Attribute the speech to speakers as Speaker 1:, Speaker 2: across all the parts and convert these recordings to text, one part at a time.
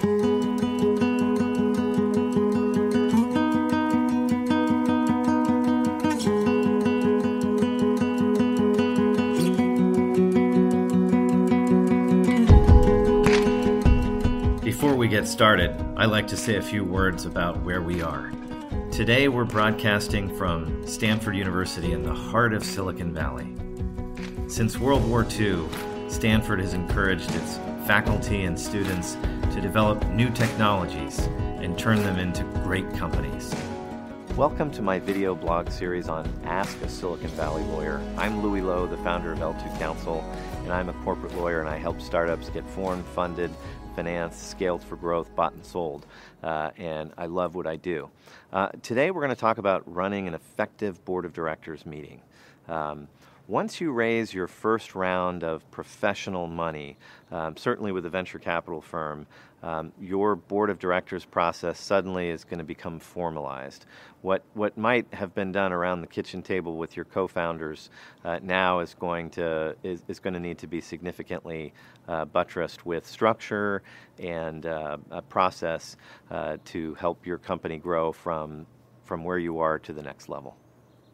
Speaker 1: Before we get started, I like to say a few words about where we are. Today, we're broadcasting from Stanford University in the heart of Silicon Valley. Since World War II, Stanford has encouraged its faculty and students to develop new technologies and turn them into great companies. Welcome to my video blog series on Ask a Silicon Valley Lawyer. I'm Louis Lehot, the founder of L2 Counsel, and I'm a corporate lawyer and I help startups get foreign funded, financed, scaled for growth, bought and sold. Uh, and I love what I do. Uh, today we're going to talk about running an effective board of directors meeting. Um, once you raise your first round of professional money, um, certainly with a venture capital firm, um, your board of directors process suddenly is going to become formalized. What, what might have been done around the kitchen table with your co-founders uh, now is going to is, is going to need to be significantly uh, buttressed with structure and uh, a process uh, to help your company grow from from where you are to the next level.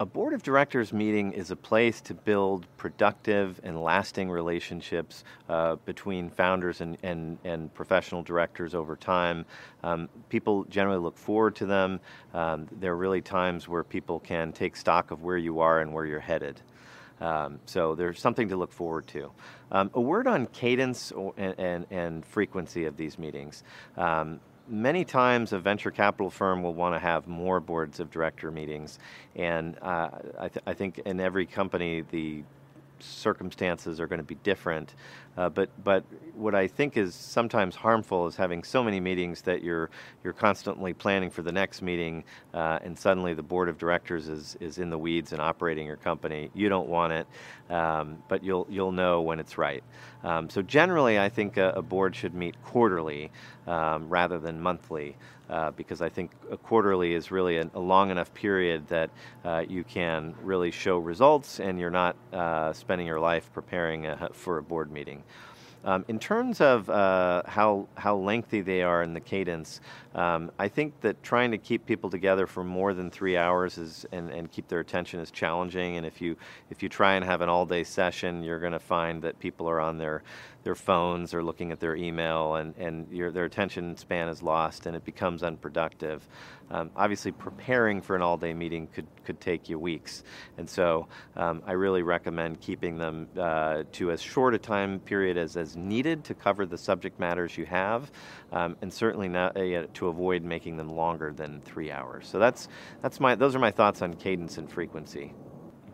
Speaker 1: A board of directors meeting is a place to build productive and lasting relationships uh, between founders and, and, and, professional directors over time. Um, people generally look forward to them. Um, there are really times where people can take stock of where you are and where you're headed. Um, so there's something to look forward to. Um, a word on cadence and, and, and, frequency of these meetings. Um, many times a venture capital firm will want to have more boards of director meetings, and uh, I, th- I, think in every company the circumstances are going to be different. Uh, but but what I think is sometimes harmful is having so many meetings that you're you're constantly planning for the next meeting, uh, and suddenly the board of directors is is in the weeds and operating your company. You don't want it, um, but you'll you'll know when it's right. Um, so generally, I think a, a, board should meet quarterly um, rather than monthly. Uh, because I think a quarterly is really a, a long enough period that uh, you can really show results and you're not uh, spending your life preparing a, for a board meeting. Um, in terms of uh, how how lengthy they are in the cadence, um, I think that trying to keep people together for more than three hours is and, and keep their attention is challenging. And if you if you try and have an all day session, you're going to find that people are on their their phones or looking at their email, and and your, their attention span is lost, and it becomes unproductive. Um, obviously, preparing for an all day meeting could could take you weeks, and so um, I really recommend keeping them uh, to as short a time period as as needed to cover the subject matters you have, um, and certainly not uh, to avoid making them longer than three hours. So that's that's my those are my thoughts on cadence and frequency.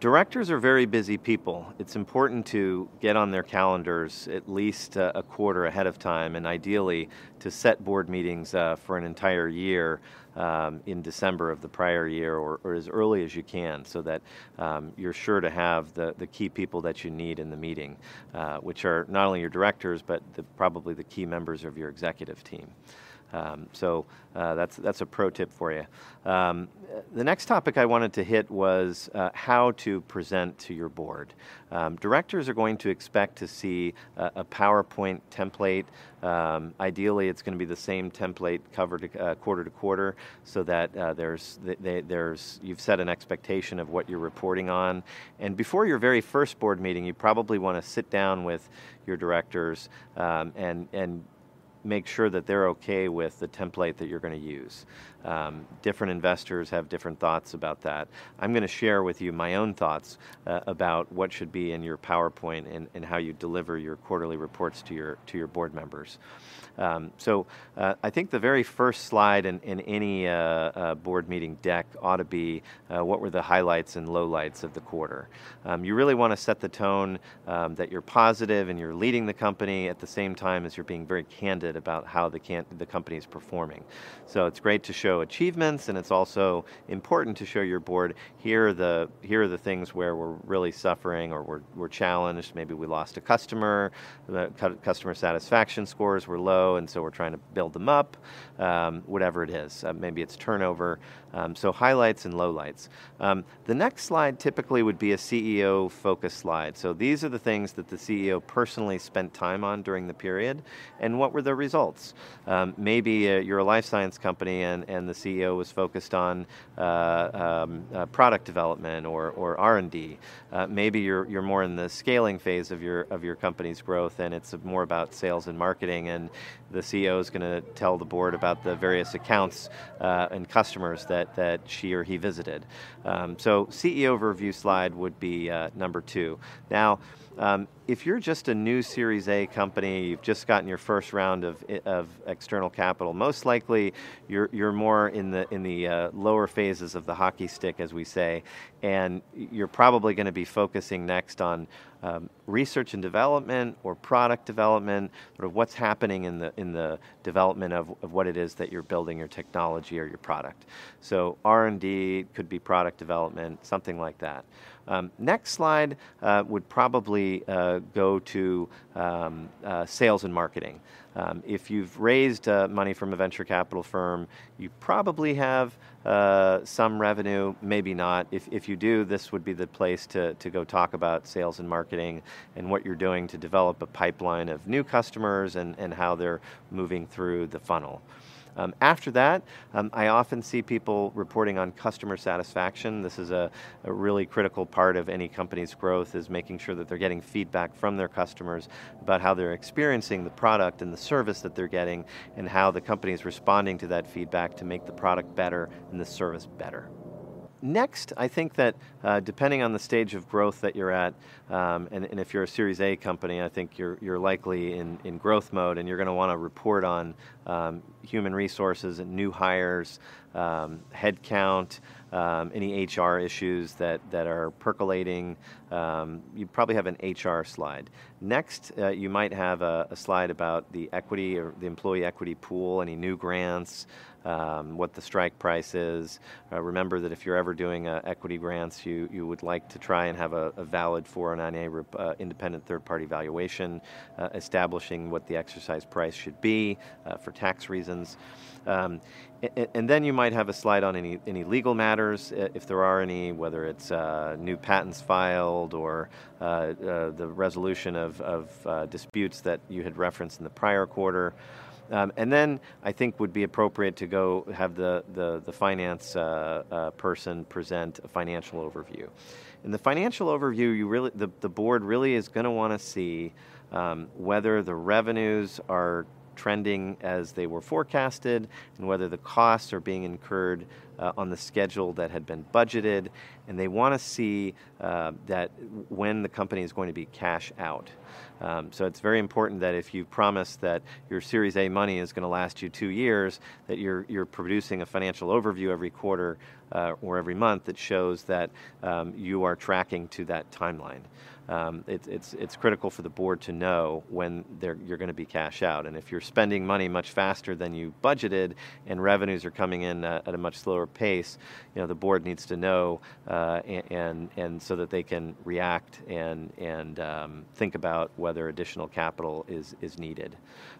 Speaker 1: Directors are very busy people. It's important to get on their calendars at least uh, a quarter ahead of time, and ideally to set board meetings uh, for an entire year um, in December of the prior year or, or, as early as you can so that um, you're sure to have the, the key people that you need in the meeting, uh, which are not only your directors, but the, probably the key members of your executive team. Um, so uh, that's that's a pro tip for you. Um, the next topic I wanted to hit was uh, how to present to your board. Um, directors are going to expect to see a, PowerPoint template. Um, ideally, it's going to be the same template uh, quarter to quarter, so that uh, there's they, there's you've set an expectation of what you're reporting on. And before your very first board meeting, you probably want to sit down with your directors um, and and make sure that they're okay with the template that you're going to use. Um, different investors have different thoughts about that. I'm going to share with you my own thoughts uh, about what should be in your PowerPoint and, and how you deliver your quarterly reports to your to your board members. Um, so uh, I think the very first slide in, in any uh, uh board meeting deck ought to be uh, what were the highlights and lowlights of the quarter. Um, you really want to set the tone um, that you're positive and you're leading the company at the same time as you're being very candid about how the, can- the company is performing. So it's great to show achievements, and it's also important to show your board here are the here are the things where we're really suffering or we're, we're challenged. Maybe we lost a customer, customer satisfaction scores were low, and so we're trying to build them up. Um, whatever it is, uh, maybe it's turnover. Um, so highlights and lowlights. Um, the next slide typically would be a CEO focus slide. So these are the things that the CEO personally spent time on during the period, and what were the results. Um, maybe uh, you're a life science company and, and the CEO was focused on uh, um, uh, product development or, or R&D. Uh, maybe you're, you're more in the scaling phase of your, of your company's growth and it's more about sales and marketing and the CEO is going to tell the board about the various accounts uh, and customers that, that she or he visited. Um, so CEO overview slide would be uh, number two. Now, um, if you're just a new Series A company, you've just gotten your first round of, of external capital, most likely you're, you're more in the, in the uh, lower phases of the hockey stick, as we say, and you're probably going to be focusing next on um, research and development or product development, sort of what's happening in the, in the development of, of what it is that you're building your technology or your product. So R&D could be product development, something like that. Um, next slide uh, would probably uh, go to um, uh, sales and marketing. Um, if you've raised uh, money from a venture capital firm, you probably have uh, some revenue, maybe not. If, if you do, this would be the place to, to go talk about sales and marketing and what you're doing to develop a pipeline of new customers and, and how they're moving through the funnel. Um, after that, um, I often see people reporting on customer satisfaction. This is a, a, really critical part of any company's growth is making sure that they're getting feedback from their customers about how they're experiencing the product and the service that they're getting and how the company is responding to that feedback to make the product better and the service better. Next, I think that uh, depending on the stage of growth that you're at, um, and, and, if you're a Series A company, I think you're, you're likely in, in growth mode and you're going to want to report on um, human resources and new hires, um, headcount, um, any HR issues that, that are percolating. Um, you probably have an HR slide. Next, uh, you might have a, a, slide about the equity or the employee equity pool, any new grants, um, what the strike price is. Uh, remember that if you're ever doing uh, equity grants, you, you would like to try and have a, a valid 409A uh, independent third party valuation, uh, establishing what the exercise price should be uh, for tax reasons. Um, and, and, then you might have a slide on any, any legal matters, if there are any, whether it's uh, new patents filed or the resolution of, of disputes that you had referenced in the prior quarter. Um, and then I think would be appropriate to go have the, the, the finance uh, uh, person present a financial overview. In the financial overview, you really, the, the board really is going to want to see um, whether the revenues are trending as they were forecasted and whether the costs are being incurred uh, on the schedule that had been budgeted. And they want to see uh, that when the company is going to be cash out. Um, so it's very important that if you promise that your Series A money is going to last you two years, that you're, you're producing a financial overview every quarter uh, or every month that shows that um, you are tracking to that timeline um, it, it's, it's critical for the board to know when you're going to be cash out. And if you're spending money much faster than you budgeted and revenues are coming in uh, at a much slower pace, you know, the board needs to know uh, and, and, so that they can react and, and um, think about whether additional capital is, is needed.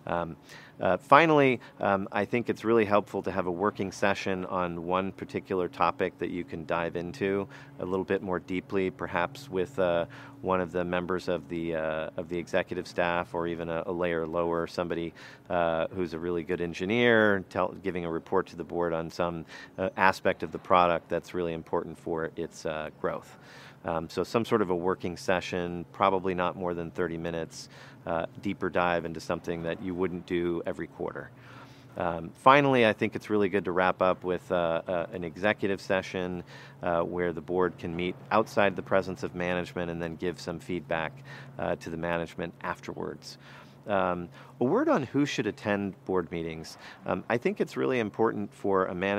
Speaker 1: Um, uh, finally, um, I think it's really helpful to have a working session on one particular topic that you can dive into a little bit more deeply, perhaps with uh, one of the members of the uh, of the executive staff, or even a, a layer lower, somebody uh, who's a really good engineer, tell, giving a report to the board on some uh, aspect of the product that's really important for its uh, growth. Um, so some sort of a working session, probably not more than 30 minutes, uh, deeper dive into something that you wouldn't do every quarter. Um, finally, I think it's really good to wrap up with uh, uh, an executive session uh, where the board can meet outside the presence of management and then give some feedback uh, to the management afterwards. Um, a word on who should attend board meetings. Um, I think it's really important for a manager